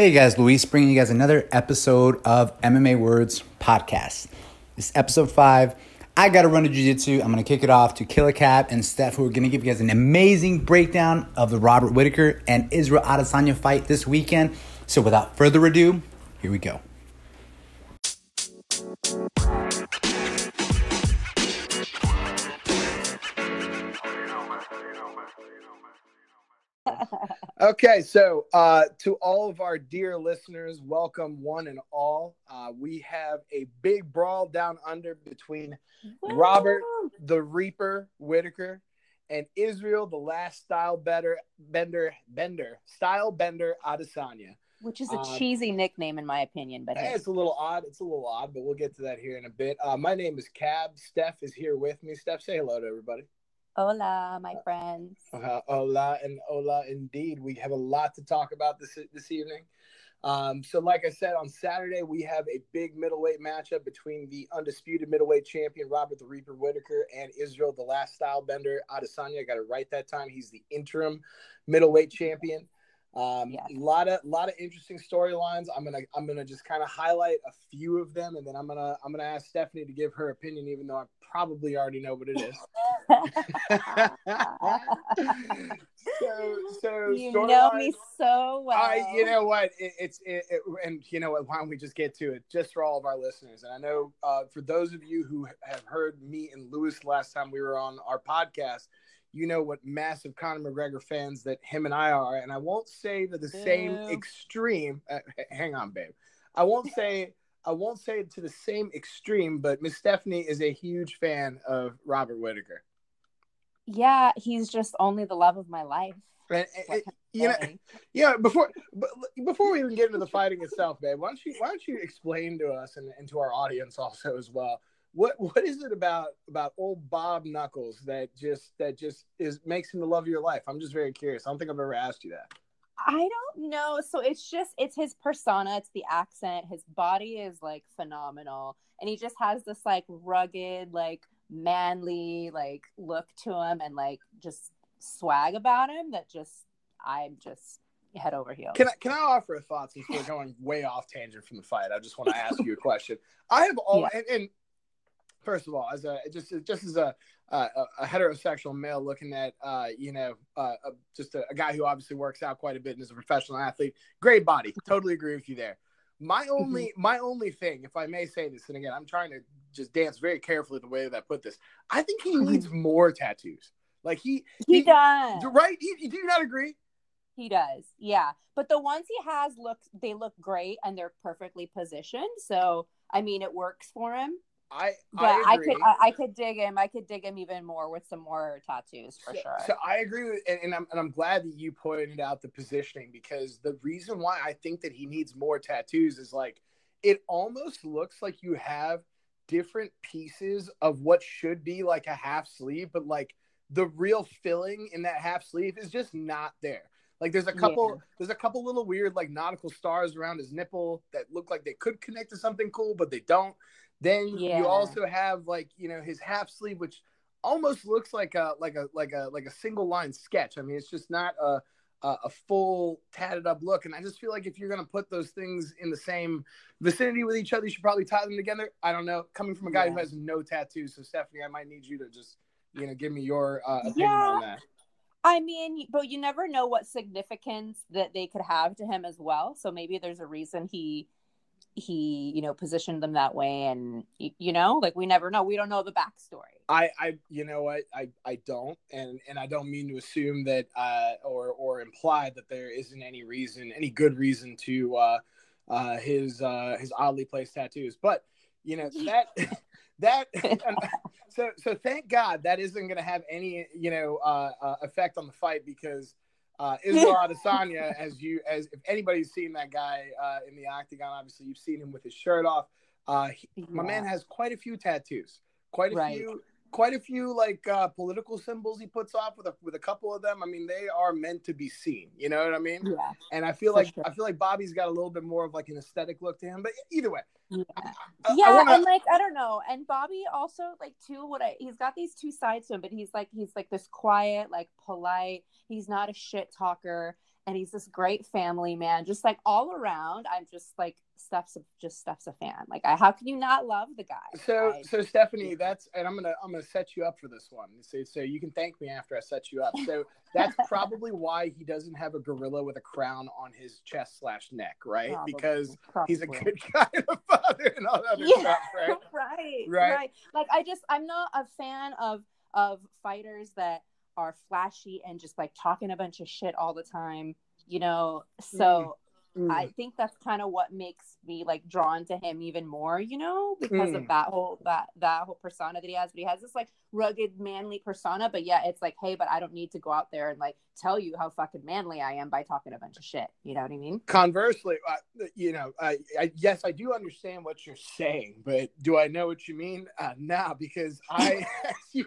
Hey guys, Luis bringing you guys another episode of MMA Words Podcast. This is episode five. I got to run to Jiu Jitsu. I'm going to kick it off to Killer Cap and Steph, who are going to give you guys an amazing breakdown of the Robert Whitaker and Israel Adesanya fight this weekend. So without further ado, here we go. Okay, so uh, to all of our dear listeners, welcome one and all. Uh, we have a big brawl down under between Robert the Reaper Whitaker and Israel the Last Style Better Bender Bender Style Bender Adesanya. Which is a Um, cheesy nickname in my opinion, but hey. It's a little odd. It's a little odd, but we'll get to that here in a bit. Uh, my name is Cab. Steph is here with me. Steph, say hello to everybody. Hola, my friends. Uh, hola and hola, indeed. We have a lot to talk about this this evening. Um, so, like I said, on Saturday we have a big middleweight matchup between the undisputed middleweight champion Robert the Reaper Whitaker and Israel the Last Style Bender Adesanya. I got it right that time. He's the interim middleweight champion. Um, Yes. lot of lot of interesting storylines. I'm gonna I'm gonna just kind of highlight a few of them, and then I'm gonna I'm gonna ask Stephanie to give her opinion, even though I probably already know what it is. so so you know me so well. I, you know what? It, it's it, it, and you know what? Why don't we just get to it, just for all of our listeners? And I know uh, for those of you who have heard me and Lewis last time we were on our podcast, you know what massive Conor McGregor fans that him and I are. And I won't say to the same extreme. Uh, hang on, babe. I won't say. I won't say it to the same extreme, but Miss Stephanie is a huge fan of Robert Whitaker. yeah, he's just only the love of my life. And, and- you know. Yeah, before but before we even get into the fighting itself, babe, why don't you why don't you explain to us and, and to our audience also as well what what is it about about old Bob Knuckles that just that just is makes him the love of your life? I'm just very curious. I don't think I've ever asked you that. I don't know. So it's just it's his persona, it's the accent. His body is like phenomenal. And he just has this like rugged, like manly like look to him and like just swag about him that just I'm just head over heels. Can I can I offer a thought since we're going way off tangent from the fight? I just want to ask you a question. I have all and, and first of all, as a just just as a a, a heterosexual male looking at uh, you know uh, a, just a, a guy who obviously works out quite a bit and is a professional athlete, great body. Totally agree with you there. My only my only thing, if I may say this, and again, I'm trying to just dance very carefully the way that I put this. I think he needs more tattoos. Like he he, he- does. right? He, do you not agree? He does. Yeah. But the ones he has look they look great and they're perfectly positioned. So I mean it works for him. I But I, I, could I, I could dig him. I could dig him even more with some more tattoos for so, sure. So I agree with, and, and I'm and I'm glad that you pointed out the positioning because the reason why I think that he needs more tattoos is like it almost looks like you have different pieces of what should be like a half sleeve, but like the real filling in that half sleeve is just not there. Like there's a couple, Yeah. there's a couple little weird like nautical stars around his nipple that look like they could connect to something cool, but they don't. Then Yeah. you also have like you know his half sleeve, which almost looks like a like a like a like a single line sketch. I mean, it's just not a a, a full tatted up look. And I just feel like if you're gonna put those things in the same vicinity with each other, you should probably tie them together. I don't know. Coming from a guy who has no tattoos, so Stephanie, I might need you to just you know give me your uh, opinion Yeah. on that. I mean, but you never know what significance that they could have to him as well. So maybe there's a reason he he you know positioned them that way. And you know like we never know. We don't know the backstory. I, I, you know what, I, I don't, and and I don't mean to assume that, uh, or or imply that there isn't any reason, any good reason to, uh, uh, his uh, his oddly placed tattoos, but you know that that, so so thank God that isn't going to have any you know uh, uh, effect on the fight because. Uh, Israel Adesanya, as you as if anybody's seen that guy uh, in the octagon, obviously you've seen him with his shirt off. Uh, he, my man has quite a few tattoos, quite a Right. few, quite a few like uh, political symbols he puts off with a with a couple of them. I mean, they are meant to be seen. You know what I mean? yeah And I feel like sure. I feel like Bobby's got a little bit more of like an aesthetic look to him. But either way, yeah I- I yeah wanna- and like i don't know and bobby also like too what i he's got these two sides to him but he's like he's like this quiet like polite he's not a shit talker and he's this great family man. Just like all around, I'm just like Steph's a, just Steph's a fan. Like, I, how can you not love the guy? So, I- so Stephanie, that's and I'm gonna I'm gonna set you up for this one. So, so you can thank me after I set you up. So that's probably why he doesn't have a gorilla with a crown on his chest slash neck, right? Probably, Because he's a good guy and a father and all that Yeah, stuff, right? right, Right. right, Like I just, I'm not a fan of of fighters that are flashy and just like talking a bunch of shit all the time. You know, mm-hmm. so Mm. I think that's kind of what makes me like drawn to him even more, you know, because Mm. of that whole that that whole persona that he has. But he has this like rugged, manly persona. But yeah, it's like, hey, but I don't need to go out there and like tell you how fucking manly I am by talking a bunch of shit. You know what I mean? Conversely, uh, you know, I, I yes, I do understand what you're saying, but do I know what you mean? Uh, nah, because I, as you,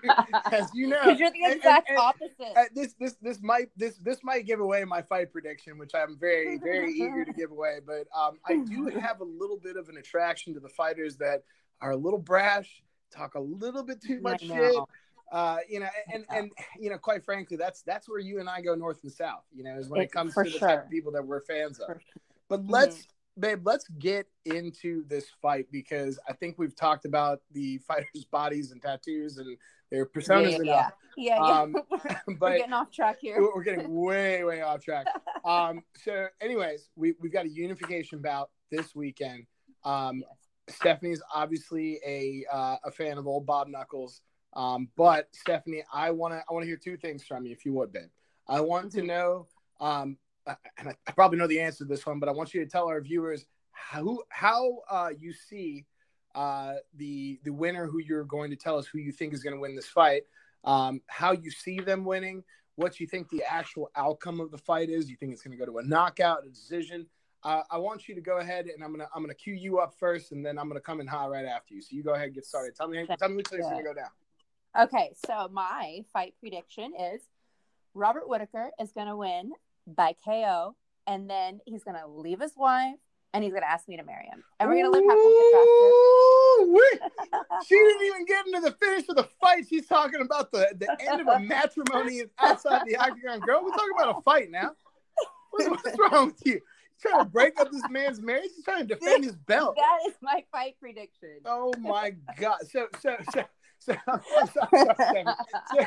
as you know, Because you're the exact and- and, opposite. uh, this this this might this this might give away my fight prediction, which I'm very very eager to give away. But um, I do have a little bit of an attraction to the fighters that are a little brash, talk a little bit too much shit. Uh, you know, and and you know, quite frankly, that's that's where you and I go north and south. You know, is when it, It- comes to the type of people that we're fans of. Sure. But let's, babe, let's get into this fight because I think we've talked about the fighters' bodies and tattoos and their personas yeah, enough. yeah, yeah. Um, We're but getting off track here. we're we're getting way, way off track. Um, so, anyways, we we've got a unification bout this weekend. Um, Yes. Stephanie's obviously a uh, a fan of old Bob Knuckles. Um, but Stephanie, I want to I want to hear two things from you, if you would, babe. I want to Mhm. know, um, uh, and I, I probably know the answer to this one, but I want you to tell our viewers how how uh, you see uh, the the winner, who you're going to tell us who you think is going to win this fight, um, how you see them winning, what you think the actual outcome of the fight is. You think it's going to go to a knockout, a decision? Uh, I want you to go ahead and I'm gonna I'm gonna cue you up first, and then I'm gonna come in hot right after you. So you go ahead and get started. Tell me tell me which way it's gonna go down. Okay, so my fight prediction is Robert Whitaker is going to win by KO, and then he's going to leave his wife, and he's going to ask me to marry him, and we're going to live happily ever after. She didn't even get into the finish of the fight. She's talking about the, the end of a matrimony outside the octagon. Girl, we're talking about a fight now. What's, what's wrong with you? You're trying to break up this man's marriage? He's trying to defend his belt. that is my fight prediction. Oh my god! So so so so. Sorry, Stephanie. So-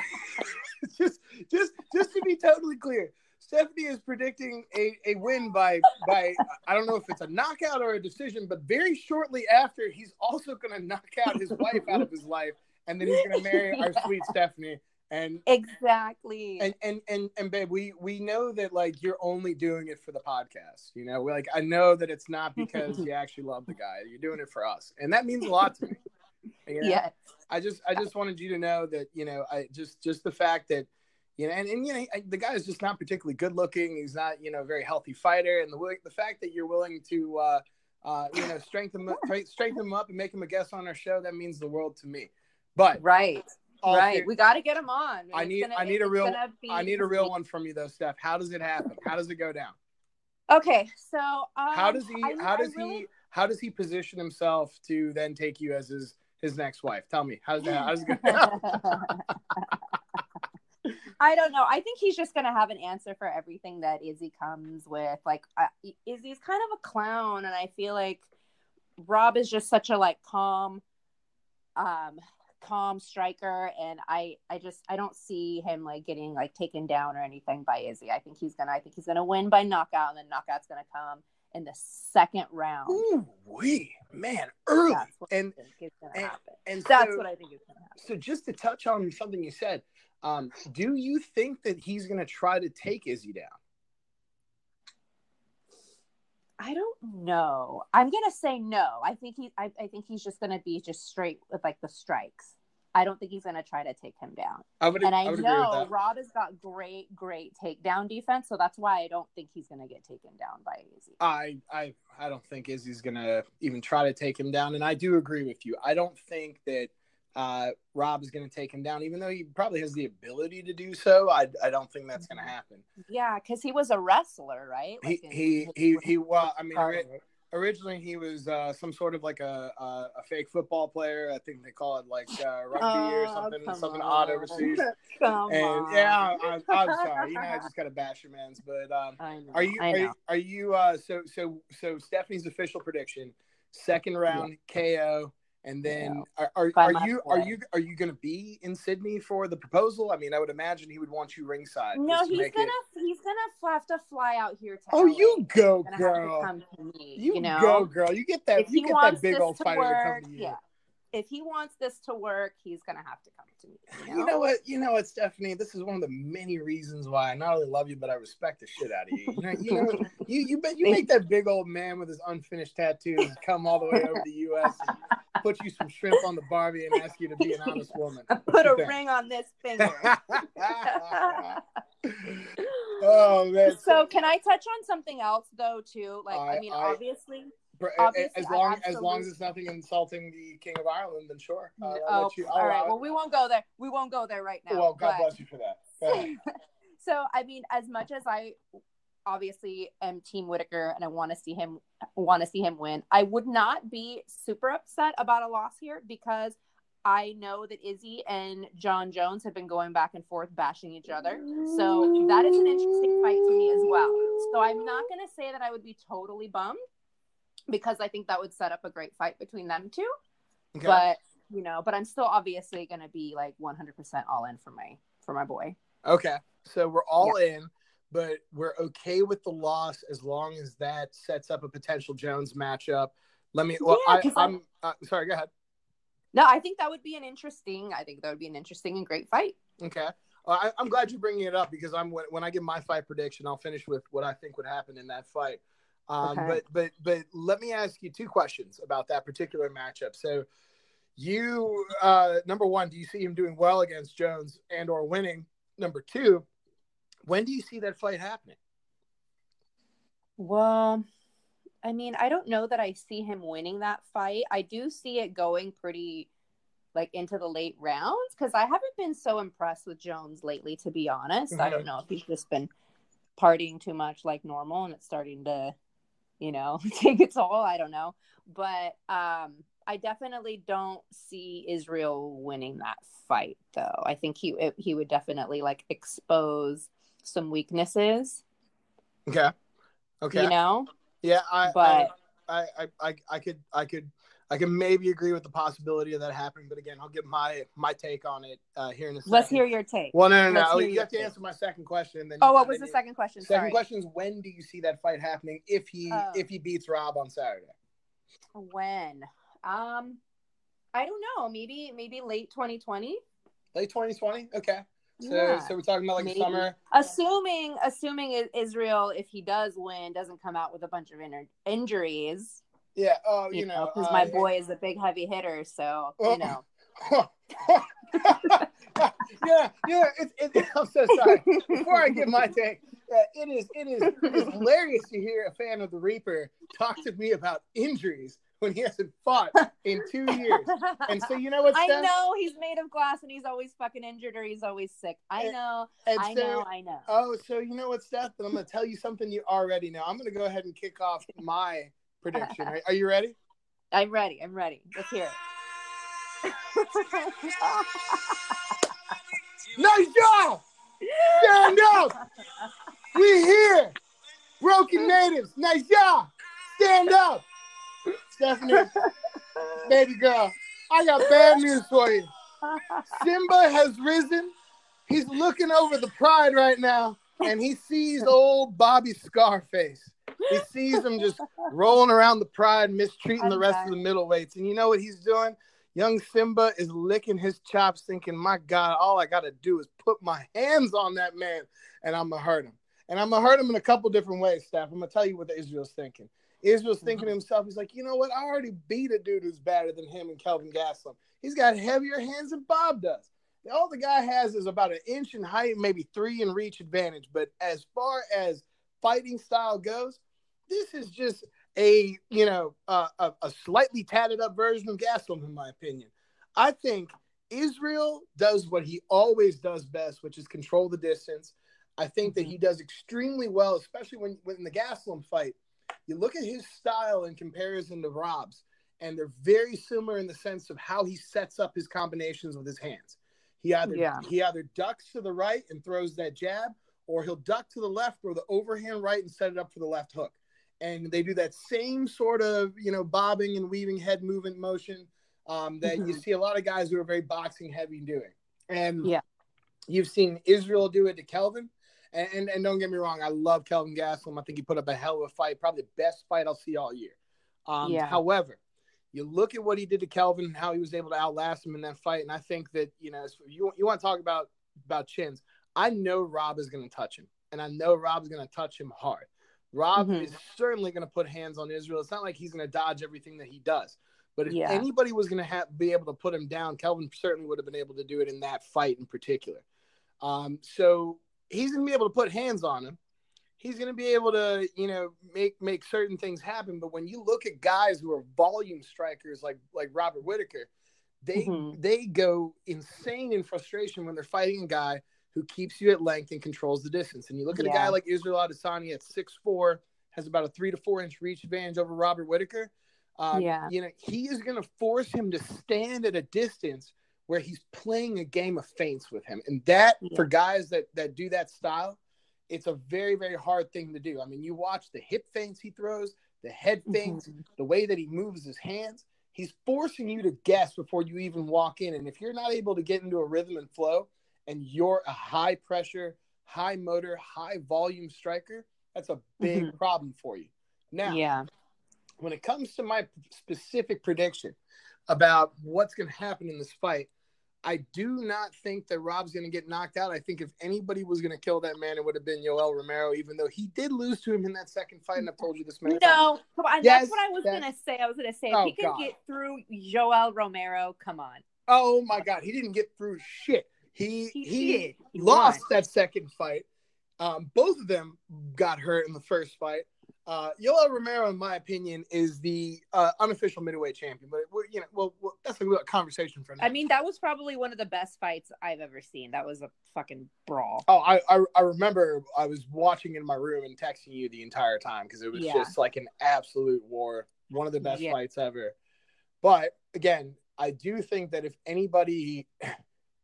just just just to be totally clear, Stephanie is predicting a, a win by by I don't know if it's a knockout or a decision, but very shortly after, he's also going to knock out his wife out of his life, and then he's going to marry our sweet Stephanie. And exactly. and and and and babe, we we know that like you're only doing it for the podcast. You know, like I know that it's not because you actually love the guy. You're doing it for us, and that means a lot to me. You know? yes. I just I just wanted you to know that you know I just just the fact that you know and, and you know the guy is just not particularly good looking. He's not you know a very healthy fighter, and the the fact that you're willing to uh, uh, you know strengthen him strengthen him up and make him a guest on our show that means the world to me. But Right. right. We got to get him on. I need- gonna- I need a real- I need a real one from you though, Steph. How does it happen? How does it go down? Okay, so um, How does he I- how does really- he how does he position himself to then take you as his his next wife? Tell me. How's that? How does it go? I don't know. I think he's just gonna have an answer for everything that Izzy comes with. Like uh, Izzy's kind of a clown, and I feel like Rob is just such a like calm, um, calm striker, and I, I just, I don't see him like getting like taken down or anything by Izzy. I think he's gonna, I think he's gonna win by knockout, and then knockout's gonna come in the second round. Ooh, wee, man, early. That's what And I think is gonna and- happen. and That's so- what I think is gonna happen. So just to touch on something you said, um, do you think that he's going to try to take Izzy down? I don't know. I'm gonna say no. I think he. I, I think he's just gonna be just straight with like the strikes. I don't think he's gonna try to take him down. I would, And I, I would agree with know that. Rob has got great, great takedown defense, so that's why I don't think he's gonna get taken down by Izzy. I, I, I don't think Izzy's going to even try to take him down, and I do agree with you. I don't think that uh, Rob is going to take him down, even though he probably has the ability to do so. I, I don't think that's going to happen. Yeah, because he was a wrestler, right? He, Like in he, his- he, he. Well, I mean, ori- originally he was uh, some sort of like a, a a fake football player. I think they call it like uh, rugby or Oh, something come something on. odd overseas. Come and on. yeah, I, I'm sorry. You know, I just got to bash your man's. But um, know. are you are you, are you uh, so so so Stephanie's official prediction, second round KO. And then are, are, are you are you are you going to be in Sydney for the proposal? I mean, I would imagine he would want you ringside. No, to he's gonna it- he's gonna have to fly out here to. Oh, LA. you go, girl. to to me. You, You, know, go, girl. You get that. if you get that big old to fighter to work, come to you. yeah. If he wants this to work, he's gonna have to come to me. You know, You know what? You know what, Stephanie? This is one of the many reasons why I not only love you, but I respect the shit out of you. You know, you know, you you you make that big old man with his unfinished tattoos come all the way over to the U.S. and put you some shrimp on the Barbie and ask you to be an honest woman. I put a think? ring on this finger. oh man! so can I touch on something else though too? Like I, I- mean, I- obviously. Obviously, as long as long as it's nothing insulting the King of Ireland, then sure. Uh, oh, you, all right. Well, we won't go there. We won't go there right now. well, God but- bless you for that. So I mean, as much as I obviously am Team Whitaker and I want to see him want to see him win, I would not be super upset about a loss here because I know that Izzy and John Jones have been going back and forth bashing each other. So that is an interesting fight to me as well. So I'm not going to say that I would be totally bummed because I think that would set up a great fight between them two. Okay. But, you know, but I'm still obviously going to be like 100% all in for my for my boy. Okay. So we're all in, but we're okay with the loss as long as that sets up a potential Jones matchup. Let me. Well, Yeah, I, I'm uh, sorry. Go ahead. No, I think that would be an interesting. I think that would be an interesting and great fight. Okay. Well, I, I'm glad you're bringing it up because I'm when, when I give my fight prediction, I'll finish with what I think would happen in that fight. Um, Okay. But but but let me ask you two questions about that particular matchup. So, you uh, number one, do you see him doing well against Jones and or winning? Number two, when do you see that fight happening? Well, I mean, I don't know that I see him winning that fight. I do see it going pretty like into the late rounds because I haven't been so impressed with Jones lately, to be honest. I Mhm. don't know if he's just been partying too much like normal and it's starting to, you know, take its all. I don't know. But um I definitely don't see Israel winning that fight though. I think he it, he would definitely like expose some weaknesses, Okay. Okay. you know? Yeah, I, But- I, I, I, I could, I could, I can maybe agree with the possibility of that happening. But again, I'll give my my take on it uh, here in a second. Let's hear your take. Well, no, no, no. You have to take. answer my second question. Then Oh, what was the second question? Second Sorry. question is when do you see that fight happening? If he Oh. if he beats Rob on Saturday. When? Um, I don't know. Maybe maybe late 2020. Late 2020. Okay. So Yeah. so we're talking about like Maybe. summer. Assuming assuming Israel, if he does win, doesn't come out with a bunch of in- injuries. Yeah. Oh, You, you, know, because uh, my boy is a big heavy hitter, so Oh. you know. yeah, yeah. It's, it, I'm so sorry. Before I give my take, uh, it is it is it is hilarious to hear a fan of the Reaper talk to me about injuries when he hasn't fought in two years. And so you know what, I know he's made of glass and he's always fucking injured or he's always sick. I And- know, And I so- know, I know. Oh, so you know what, Steph? But I'm going to tell you something you already know. I'm going to go ahead and kick off my prediction. Are, are you ready? I'm ready. I'm ready. Let's hear it. Nice job! Stand up! We here! Broken natives, nice job! Stand up! Stephanie, baby girl, I got bad news for you. Simba has risen. He's looking over the pride right now, and he sees old Bobby Scarface. He sees him just rolling around the pride, mistreating the rest of the middleweights. And you know what he's doing? Young Simba is licking his chops, thinking, my God, all I got to do is put my hands on that man, and I'm going to hurt him. And I'm going to hurt him in a couple different ways, Staff. I'm going to tell you what Israel's thinking. Israel's mm-hmm. thinking to himself, he's like, you know what? I already beat a dude who's better than him and Kelvin Gastelum. He's got heavier hands than Bob does. All the guy has is about an inch in height, maybe three in reach advantage. But as far as fighting style goes, this is just a you know uh, a, a slightly tatted up version of Gastelum, in my opinion. I think Israel does what he always does best, which is control the distance. I think that he does extremely well, especially when when in the Gastelum fight. You look at his style in comparison to Rob's, and they're very similar in the sense of how he sets up his combinations with his hands. He either Yeah. he either ducks to the right and throws that jab, or he'll duck to the left or the overhand right and set it up for the left hook. And they do that same sort of you know bobbing and weaving head movement motion um, that you Mhm. see a lot of guys who are very boxing heavy doing. And Yeah. you've seen Israel do it to Kelvin. And, and, and don't get me wrong, I love Kelvin Gastelum. I think he put up a hell of a fight, probably the best fight I'll see all year. Um, Yeah. However, you look at what he did to Kelvin and how he was able to outlast him in that fight, and I think that you know you you want to talk about about chins. I know Rob is going to touch him, and I know Rob's going to touch him hard. Rob Mhm. is certainly going to put hands on Israel. It's not like he's going to dodge everything that he does. But if Yeah. anybody was going to have be able to put him down, Kelvin certainly would have been able to do it in that fight in particular. Um, so he's going to be able to put hands on him. He's going to be able to, you know, make make certain things happen. But when you look at guys who are volume strikers like like Robert Whitaker, they Mhm. they go insane in frustration when they're fighting a guy who keeps you at length and controls the distance. And you look at a guy like Israel Adesanya at six four, has about a three to four inch reach advantage over Robert Whitaker. Um, Yeah. You know, he is going to force him to stand at a distance where he's playing a game of feints with him. And that, Yeah. for guys that, that do that style, it's a very, very hard thing to do. I mean, you watch the hip feints he throws, the head feints, Mhm. the way that he moves his hands. He's forcing you to guess before you even walk in. And if you're not able to get into a rhythm and flow, and you're a high pressure, high motor, high volume striker, that's a big Mhm. problem for you. Now, Yeah. when it comes to my specific prediction about what's going to happen in this fight, I do not think that Rob's going to get knocked out. I think if anybody was going to kill that man, it would have been Yoel Romero, even though he did lose to him in that second fight. And I've told you this many. No, come on. Yes, that's what I was gonna say. I was gonna say Oh, if he can God. get through Yoel Romero, come on. Oh my God, he didn't get through shit. He He he. He lost won. that second fight. Um, both of them got hurt in the first fight. Uh, Yoel Romero, in my opinion, is the uh, unofficial middleweight champion. But we're, you know, well, well, that's a conversation for now. I mean, that was probably one of the best fights I've ever seen. That was a fucking brawl. Oh, I, I I remember I was watching in my room and texting you the entire time because it was Yeah. just like an absolute war, one of the best Yeah. fights ever. But again, I do think that if anybody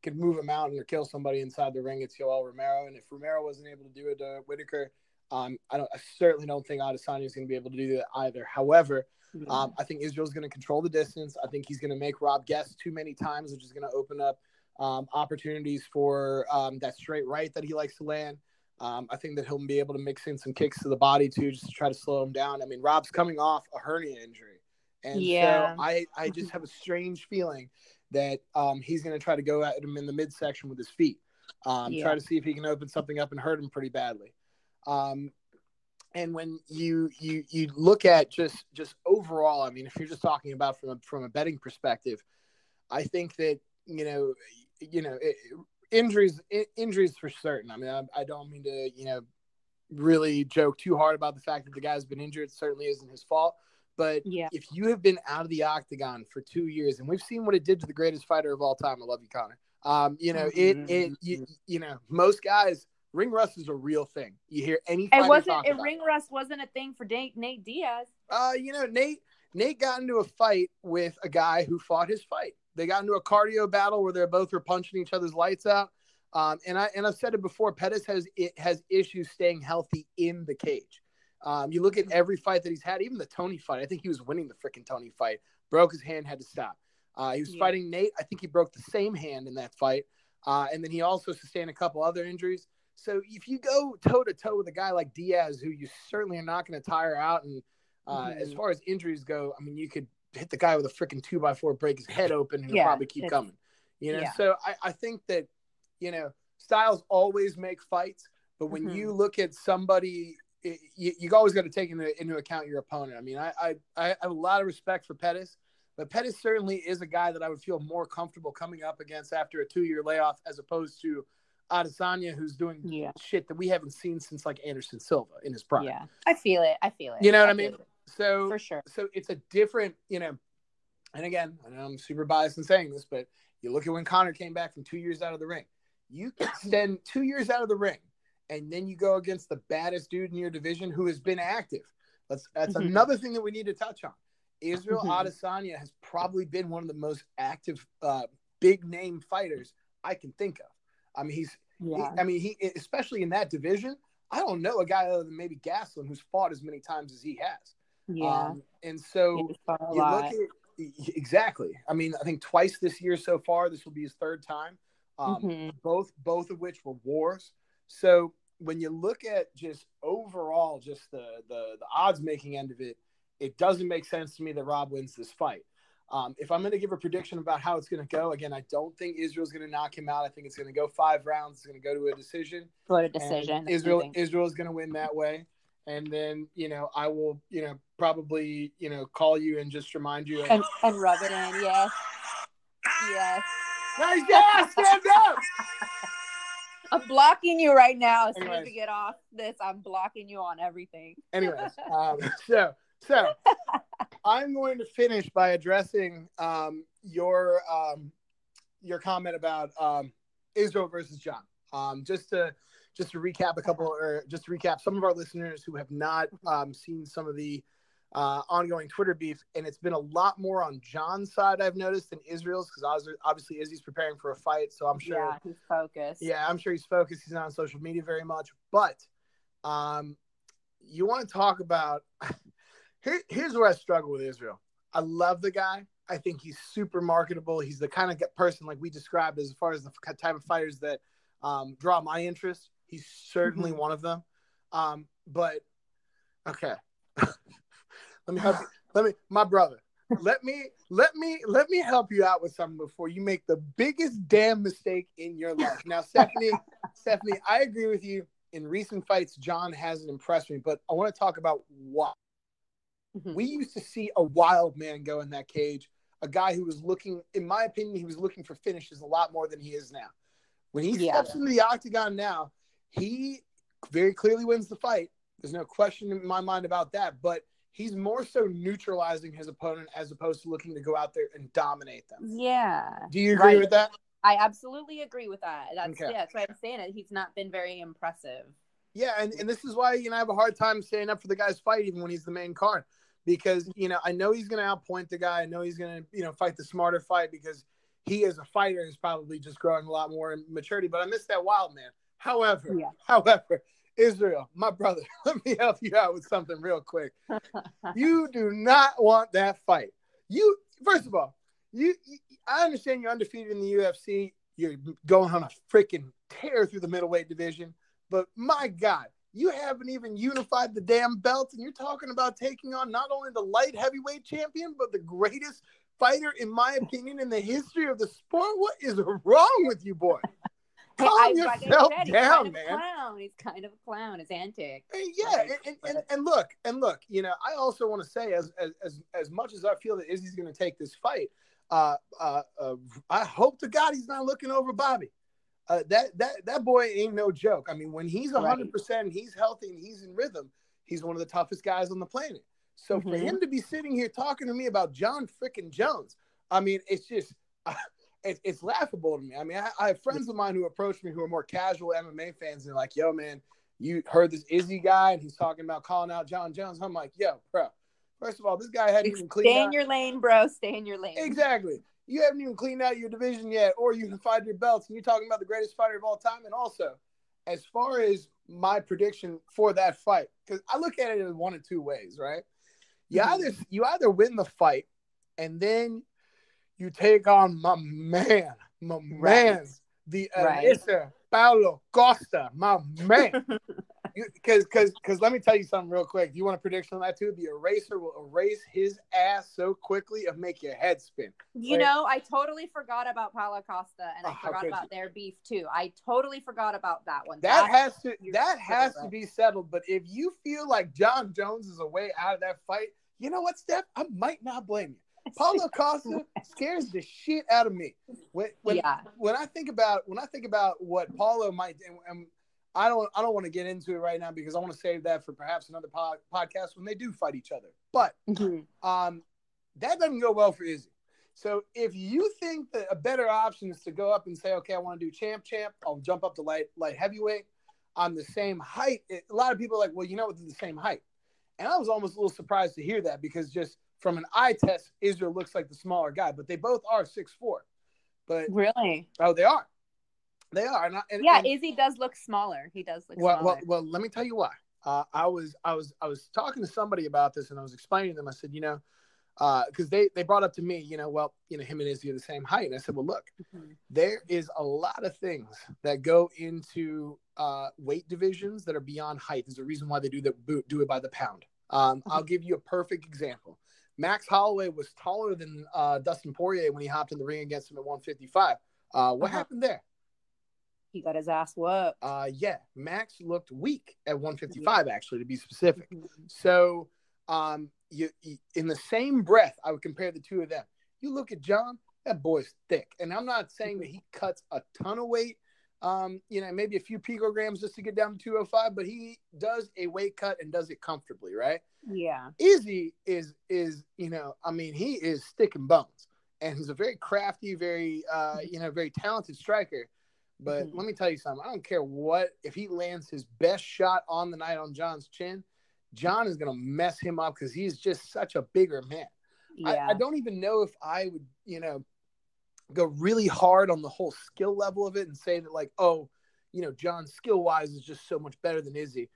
could move a mountain or kill somebody inside the ring, it's Yoel Romero. And if Romero wasn't able to do it to Whitaker, um, I don't. I certainly don't think Adesanya is going to be able to do that either. However, um, I think Israel's going to control the distance. I think he's going to make Rob guess too many times, which is going to open up um, opportunities for um, that straight right that he likes to land. Um, I think that he'll be able to mix in some kicks to the body too, just to try to slow him down. I mean, Rob's coming off a hernia injury, and Yeah. so I, I just have a strange feeling that um, he's going to try to go at him in the midsection with his feet, um, Yeah. try to see if he can open something up and hurt him pretty badly. Um, and when you you you look at just just overall, I mean, if you're just talking about from a, from a betting perspective, I think that you know you know it, injuries injuries for certain. I mean, I, I don't mean to you know really joke too hard about the fact that the guy's been injured. It certainly isn't his fault. But Yeah. if you have been out of the octagon for two years, and we've seen what it did to the greatest fighter of all time, I love you, Conor. Um, you know, it it you, you know most guys ring rust is a real thing. You hear any It wasn't. It about ring rust wasn't a thing for Nate, Nate Diaz. uh, you know, Nate Nate got into a fight with a guy who fought his fight. They got into a cardio battle where they're both were punching each other's lights out. Um, and I and I've said it before. Pettis has it has issues staying healthy in the cage. Um, you look at every fight that he's had, even the Tony fight. I think he was winning the freaking Tony fight. Broke his hand, had to stop. Uh, he was Yeah. fighting Nate. I think he broke the same hand in that fight. Uh, and then he also sustained a couple other injuries. So if you go toe to toe with a guy like Diaz, who you certainly are not going to tire out, and uh, Mhm. as far as injuries go, I mean, you could hit the guy with a freaking two by four, break his head open, and he'll Yeah, probably keep coming. You know, yeah. so I, I think that you know styles always make fights, but when Mhm. you look at somebody, it, you, you always got to take into, into account your opponent. I mean, I, I I have a lot of respect for Pettis, but Pettis certainly is a guy that I would feel more comfortable coming up against after a two year layoff, as opposed to Adesanya, who's doing Yeah. shit that we haven't seen since like Anderson Silva in his prime. Yeah. I feel it. I feel it. You know what I feel mean? So For sure. so it's a different, you know, and again, I know I'm super biased in saying this, but you look at when Conor came back from two years out of the ring. You can spend two years out of the ring, and then you go against the baddest dude in your division who has been active. Let's that's Mhm. another thing that we need to touch on. Israel Mhm. Adesanya has probably been one of the most active uh, big name fighters I can think of. I mean, he's he- I mean, he especially in that division. I don't know a guy other than maybe Gastelum who's fought as many times as he has. Yeah. Um, and so He's fought a you lot. look at exactly. I mean, I think twice this year so far. This will be his third time. Um, Mhm. Both both of which were wars. So when you look at just overall, just the the the odds making end of it, it doesn't make sense to me that Rob wins this fight. Um, if I'm going to give a prediction about how it's going to go, again, I don't think Israel's going to knock him out. I think it's going to go five rounds. It's going to go to a decision. Go to decision. Israel. Israel is going to win that way. And then you know I will you know probably you know call you and just remind you. Of, and, and rub it in. Yes. Yes. nice, yeah, stand up. I'm blocking you right now. As soon as Anyways. we get off this, I'm blocking you on everything. Anyways, um, so so I'm going to finish by addressing um, your um, your comment about um, Israel versus John. Um, just to just to recap a couple, or just to recap some of our listeners who have not um, seen some of the uh, ongoing Twitter beef, and it's been a lot more on John's side I've noticed than Israel's because obviously Izzy's preparing for a fight, so I'm sure Yeah, he's focused. yeah, I'm sure he's focused. He's not on social media very much, but um, you want to talk about. Here, here's where I struggle with Israel. I love the guy. I think he's super marketable. He's the kind of person like we described as far as the type of fighters that um, draw my interest. He's certainly Mhm. one of them. Um, but okay, let me help you. Let me, my brother. Let me let me let me help you out with something before you make the biggest damn mistake in your life. Now, Stephanie, Stephanie, I agree with you. In recent fights, John hasn't impressed me, but I want to talk about what Mhm. we used to see a wild man go in that cage, a guy who was looking, in my opinion, he was looking for finishes a lot more than he is now. When he Yeah. steps into the octagon now, he very clearly wins the fight. There's no question in my mind about that, but he's more so neutralizing his opponent as opposed to looking to go out there and dominate them. Yeah. Do you agree Right. with that? I absolutely agree with that. That's Okay. yeah, that's why I'm saying it. He's not been very impressive. Yeah, and, and this is why you know I have a hard time staying up for the guy's fight even when he's the main card because you know I know he's going to outpoint the guy. I know he's going to you know fight the smarter fight because he as a fighter is probably just growing a lot more in maturity. But I miss that wild man. However, Yeah. however, Israel, my brother, let me help you out with something real quick. You do not want that fight. You first of all, you, you I understand you're undefeated in the UFC. You're going on a freaking tear through the middleweight division, but my God, you haven't even unified the damn belts, and you're talking about taking on not only the light heavyweight champion, but the greatest fighter, in my opinion, in the history of the sport. What is wrong with you, boy? Hey, Calm I, like I yourself said, he's down, kind of man. a clown. He's kind of a clown. His antics. Hey, yeah, Right. and, and, and look, and look, you know, I also want to say, as as as, as much as I feel that Izzy's going to take this fight, uh, uh, uh, I hope to God he's not looking over Bobby. Uh, that that that boy ain't no joke. I mean, when he's Right. hundred percent, he's healthy and he's in rhythm. He's one of the toughest guys on the planet. So for Mhm. him to be sitting here talking to me about John frickin' Jones, I mean, it's just. It's, it's laughable to me. I mean, I, I have friends of mine who approach me who are more casual MMA fans. And they're like, "Yo, man, you heard this Izzy guy and he's talking about calling out John Jones. I'm like, yo, bro, first of all, this guy hadn't even cleaned Stay out. in your lane, bro. Stay in your lane. Exactly. You haven't even cleaned out your division yet, or you unified your belts, and you're talking about the greatest fighter of all time. And also, as far as my prediction for that fight, because I look at it in one of two ways, right? You Mhm. either you either win the fight, and then you take on my man, my Right. man, the Right. Paulo Costa, my man. Because, because, because, let me tell you something real quick. Do you want a prediction on that too? The eraser will erase his ass so quickly and make your head spin. You Right. know, I totally forgot about Paulo Costa and Oh, I how forgot about you? their beef too. I totally forgot about that one. That That's- has to, that has to be settled. But if you feel like John Jones is a way out of that fight, you know what, Steph? I might not blame you. Paulo Costa scares the shit out of me. When, when, yeah. when I think about when I think about what Paulo might and, and I don't I don't want to get into it right now because I want to save that for perhaps another pod, podcast when they do fight each other. But Mhm. um, that doesn't go well for Izzy. So if you think that a better option is to go up and say, okay, I want to do champ champ, I'll jump up to light light heavyweight. I'm the same height. It- a lot of people are like, well, you know what? They're the same height. And I was almost a little surprised to hear that because just from an eye test, Israel looks like the smaller guy, but they both are six four. But Really? oh, they are, they are. And, and, Yeah, and- Izzy does look smaller. He does look well, smaller. well, well, let me tell you why. Uh, I was, I was, I was talking to somebody about this, and I was explaining to them. I said, you know, because they they brought up to me, you know, well, you know, him and Izzy are the same height, and I said, well, look, Mhm. there is a lot of things that go into uh, weight divisions that are beyond height. There's a reason why they do that. Do it by the pound. Um, I'll give you a perfect example. Max Holloway was taller than uh, Dustin Poirier when he hopped in the ring against him at 155. Uh, what Uh-huh. happened there? He got his ass whooped. Uh, yeah, Max looked weak at 155, actually, to be specific. Mhm. So, um, you, you in the same breath, I would compare the two of them. You look at John, that boy's thick, and I'm not saying that he cuts a ton of weight. Um, you know, maybe a few picograms just to get down to 205, but he does a weight cut and does it comfortably, right? Yeah. Izzy is is you know, I mean, he is stick and bones, and he's a very crafty, very uh, you know, very talented striker. But Mhm. let me tell you something. I don't care what if he lands his best shot on the night on John's chin, John is gonna mess him up because he's just such a bigger man. Yeah. I, I don't even know if I would, you know, go really hard on the whole skill level of it and say that like, oh, you know, John skill wise is just so much better than Izzy.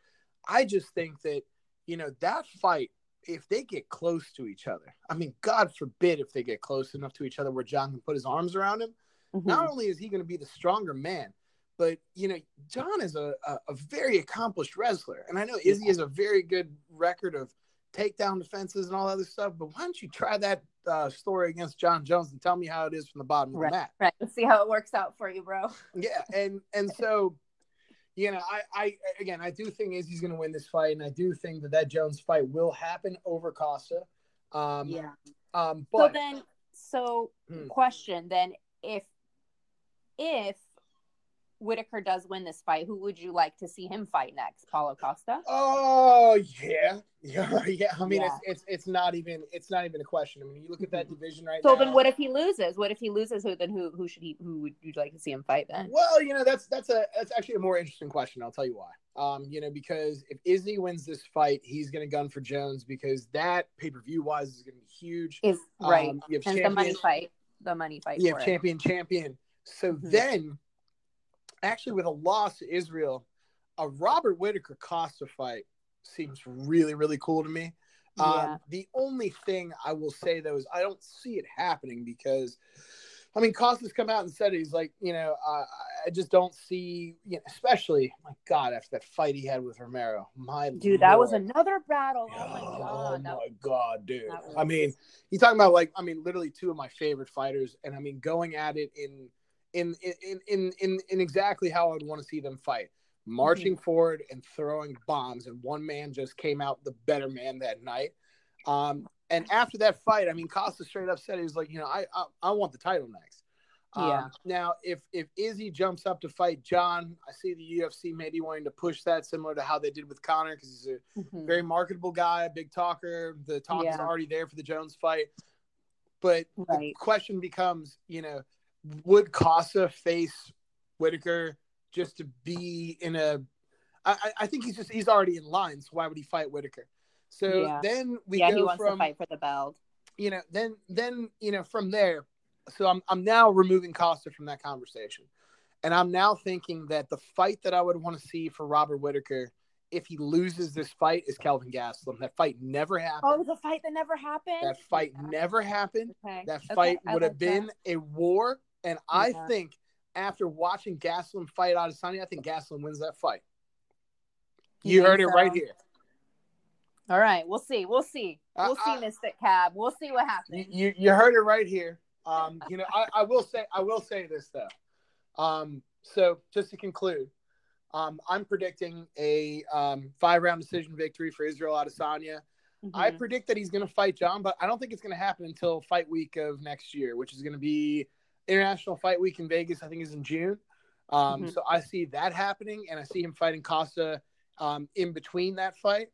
I just think that, you know, that fight, if they get close to each other, I mean, God forbid if they get close enough to each other where John can put his arms around him. Mhm. Not only is he going to be the stronger man, but you know, John is a, a, a very accomplished wrestler, and I know Izzy has a very good record of takedown defenses and all other stuff. But why don't you try that uh, story against John Jones and tell me how it is from the bottom of Right. the mat? Right. Let's see how it works out for you, bro. Yeah, and and so, you know, I I again I do think Izzy's going to win this fight, and I do think that that Jones fight will happen over Costa. Um, yeah. Um, So but then, so Hmm. question then, if if Whitaker does win this fight, who would you like to see him fight next? Paulo Costa. Oh yeah, yeah, yeah. I mean, Yeah. it's it's it's not even it's not even a question. I mean, you look at that division right So now. then, what if he loses? What if he loses? Who then? Who who should he? Who would you like to see him fight then? Well, you know, that's that's a that's actually a more interesting question. I'll tell you why. Um, you know, because if Izzy wins this fight, he's going to gun for Jones because that pay per view wise is going to be huge. Is right. Um, you have and the money fight. The money fight. you have it. champion, champion. So Mhm. then, actually, with a loss to Israel, a Robert Whitaker Costa fight seems really really cool to me. Um, The only thing I will say though is I don't see it happening because, I mean, Costa's come out and said it. he's like, you know, uh, I just don't see, you know, especially my God after that fight he had with Romero. My Dude, that was another battle. Oh my Oh god. That my God, dude! was- I mean, you talking about like, I mean, literally two of my favorite fighters, and I mean, going at it in, in, in, in, in, in exactly how I would want to see them fight, marching Mm-hmm. forward and throwing bombs, and one man just came out the better man that night. Um, and after that fight, I mean, Costa straight up said he was like, you know, I, I, I want the title next. Um, Yeah. Now, if if Izzy jumps up to fight John, I see the UFC maybe wanting to push that, similar to how they did with Conor, because he's a Mhm. very marketable guy, big talker. The talk is already there for the Jones fight. But the question becomes, you know, would Costa face Whitaker just to be in a? I, I- I think he's just he's already in line. So why would he fight Whitaker? So Yeah. then we yeah, go he wants from to fight for the belt. you know then then you know from there. So I'm I'm now removing Costa from that conversation, and I'm now thinking that the fight that I would want to see for Robert Whitaker if he loses this fight is Kelvin Gastelum. That fight never happened. Oh, the fight that never happened. that fight Yeah. never happened. Okay. That fight I would like have been that. a war. And I think after watching Gastelum fight Adesanya, I think Gastelum wins that fight. You You, heard it right here. All right, we'll see. We'll see. We'll see, Mystic Cab. We'll see what happens. you, you heard it right here. Um, you know, I, I will say I will say this though. Um, so just to conclude, um, I'm predicting a um, five round decision victory for Israel Adesanya. I Mhm. predict that he's going to fight John, but I don't think it's going to happen until fight week of next year, which is going to be International Fight Week in Vegas. I think is in June. Um, Mhm. So I see that happening, and I see him fighting Costa um, in between that fight.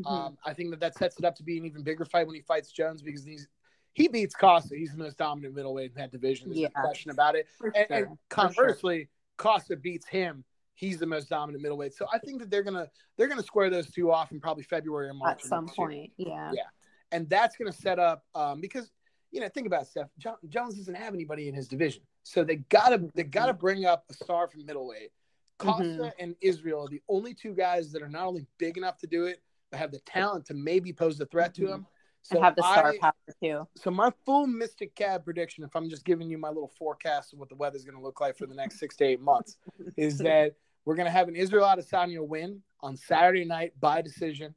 Mhm. Um, I think that that sets it up to be an even bigger fight when he fights Jones because he's he beats Costa. He's the most dominant middleweight in that division. There's no question about it. For And, sure. and For sure. conversely, Costa beats him he's the most dominant middleweight. So I think that they're gonna they're gonna square those two off in probably February or March At some next year. point, yeah. Yeah. and that's going to set up um, because you know think about it, Steph jo- Jones doesn't have anybody in his division, so they gotta they gotta bring up a star from middleweight. Costa Mhm. and Israel are the only two guys that are not only big enough to do it, but have the talent to maybe pose a threat to Mhm. him. So and have the star I- power too. so my full Mystic Cab prediction, if I'm just giving you my little forecast of what the weather's going to look like for the next six to eight months, is that we're going to have an Israel Adesanya win on Saturday night by decision.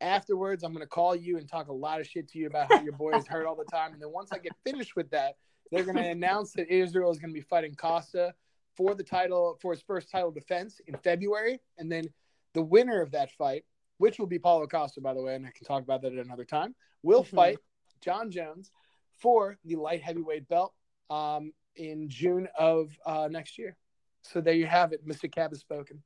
Afterwards, I'm going to call you and talk a lot of shit to you about how your boy is hurt all the time. And then once I get finished with that, they're going to announce that Israel is going to be fighting Costa for the title for his first title defense in February, and then the winner of that fight, which will be Paulo Costa, by the way, and I can talk about that at another time, will Mhm. fight Jon Jones for the light heavyweight belt um, in June of uh, next year. So there you have it. Mr. Cab has spoken.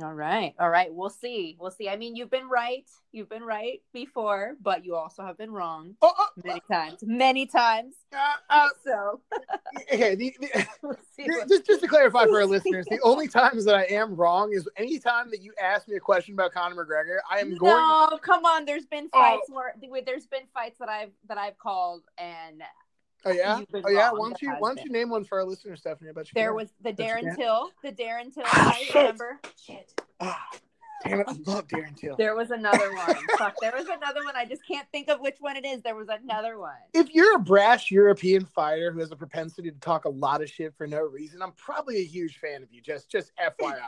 All right. All right. We'll see. We'll see. I mean, you've been right. You've been right before, but you also have been wrong Oh, oh, many times. Many times. uh, uh, So okay. The, the, we'll see. Here, what- just, just to clarify for our listeners, the only times that I am wrong is anytime that you ask me a question about Conor McGregor, I am going. No, come on. There's been Oh. fights where there's been fights that I've that I've called, and Oh yeah, oh yeah. Why don't you Why don't you name one for our listeners, Stephanie? I bet you. there can. was the Darren. Till, the Darren Till Ah, shit. Remember? Shit. Ah, damn it! I love Darren Till. There was another one. Fuck. There was another one. I just can't think of which one it is. There was another one. If you're a brash European fighter who has a propensity to talk a lot of shit for no reason, I'm probably a huge fan of you. Just, just FYI.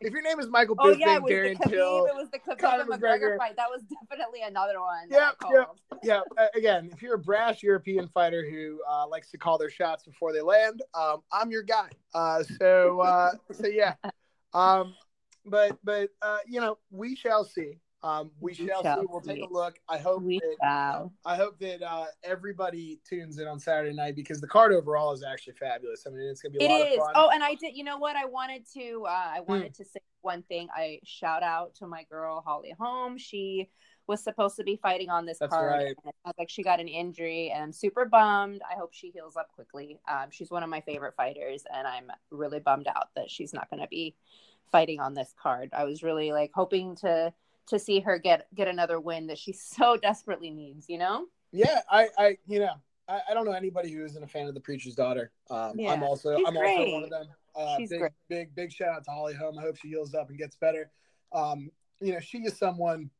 if your name is Michael Oh Bisping, yeah, it was the Darren Khabib. Till, It was the Khabib Conor McGregor. McGregor fight. That was definitely another one. Yeah, yeah. yeah. Uh, again, if you're a brash European fighter who uh, likes to call their shots before they land, um, I'm your guy. Uh, so, uh, so yeah. Um, but, but uh, you know, we shall see. Um, we, We shall, shall see. We'll take a look. I hope We that shall. I hope that uh, everybody tunes in on Saturday night because the card overall is actually fabulous. I mean, it's gonna be a It lot is. of fun. Oh, and I did. You know what? I wanted to. Uh, Hmm. I wanted to say one thing. I shout out to my girl Holly Holm. She was supposed to be fighting on this That's card. right. and it sounds like she got an injury, and I'm super bummed. I hope she heals up quickly. Um, she's one of my favorite fighters, and I'm really bummed out that she's not going to be fighting on this card. I was really like hoping to to see her get get another win that she so desperately needs. You know? Yeah, I, I, you know, I, I don't know anybody who isn't a fan of the Preacher's Daughter. Um, Yeah, I'm also, she's I'm also one of them. Uh, She's big, great. big, big shout out to Holly Holm. I hope she heals up and gets better. Um, you know, she is someone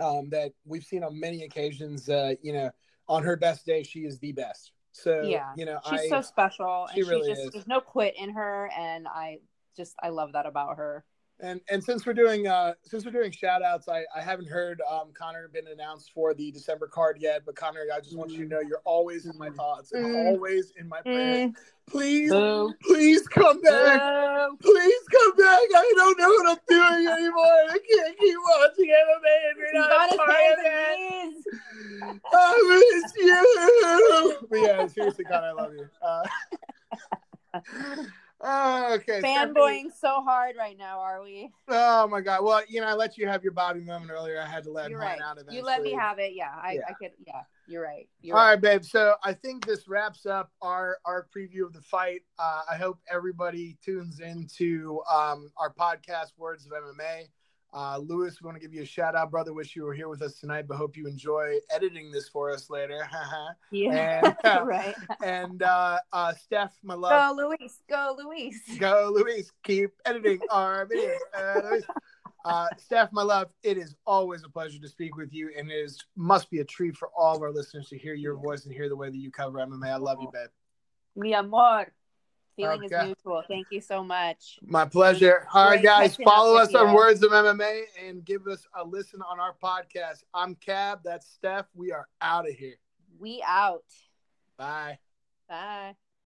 um, that we've seen on many occasions. Uh, you know, on her best day, she is the best. So, Yeah, you know, She's I, so special, she and she really just is. there's no quit in her, and I just I love that about her. And and since we're doing uh since we're doing shout outs, I, I haven't heard um Conor been announced for the December card yet. But Conor, I just want you to know you're always in my thoughts and Mm. always in my prayers. Please, Boo. please come back. Boo. Please come back. I don't know what I'm doing anymore. I can't keep watching MMA and you're He's not on a part of it. I miss you. But yeah, seriously, Conor, I love you. Uh, oh, okay. Fanboying so hard right now, are we? Oh my god. Well, you know, I let you have your Bobby moment earlier. I had to let mine right. out eventually. You let me have it. Yeah, I, Yeah. I could. Yeah, you're right. You're All right. right, babe. So I think this wraps up our our preview of the fight. Uh, I hope everybody tunes into um, our podcast, Words of MMA. Uh, Lewis, we want to give you a shout out, brother. Wish you were here with us tonight, but hope you enjoy editing this for us later. Yeah, And, right. and uh, uh, Steph, my love, Go, Luis. Go, Luis. Go, Luis. Keep editing our videos. Uh, Uh, Steph, my love, it is always a pleasure to speak with you, and it is must be a treat for all of our listeners to hear your voice and hear the way that you cover MMA. I love you, babe. Mi amor. Feeling Okay. is mutual. Thank you so much. My pleasure. All right, guys, follow us on you. Words of MMA and give us a listen on our podcast. I'm Cab. That's Steph. We are out of here. We out. Bye. Bye.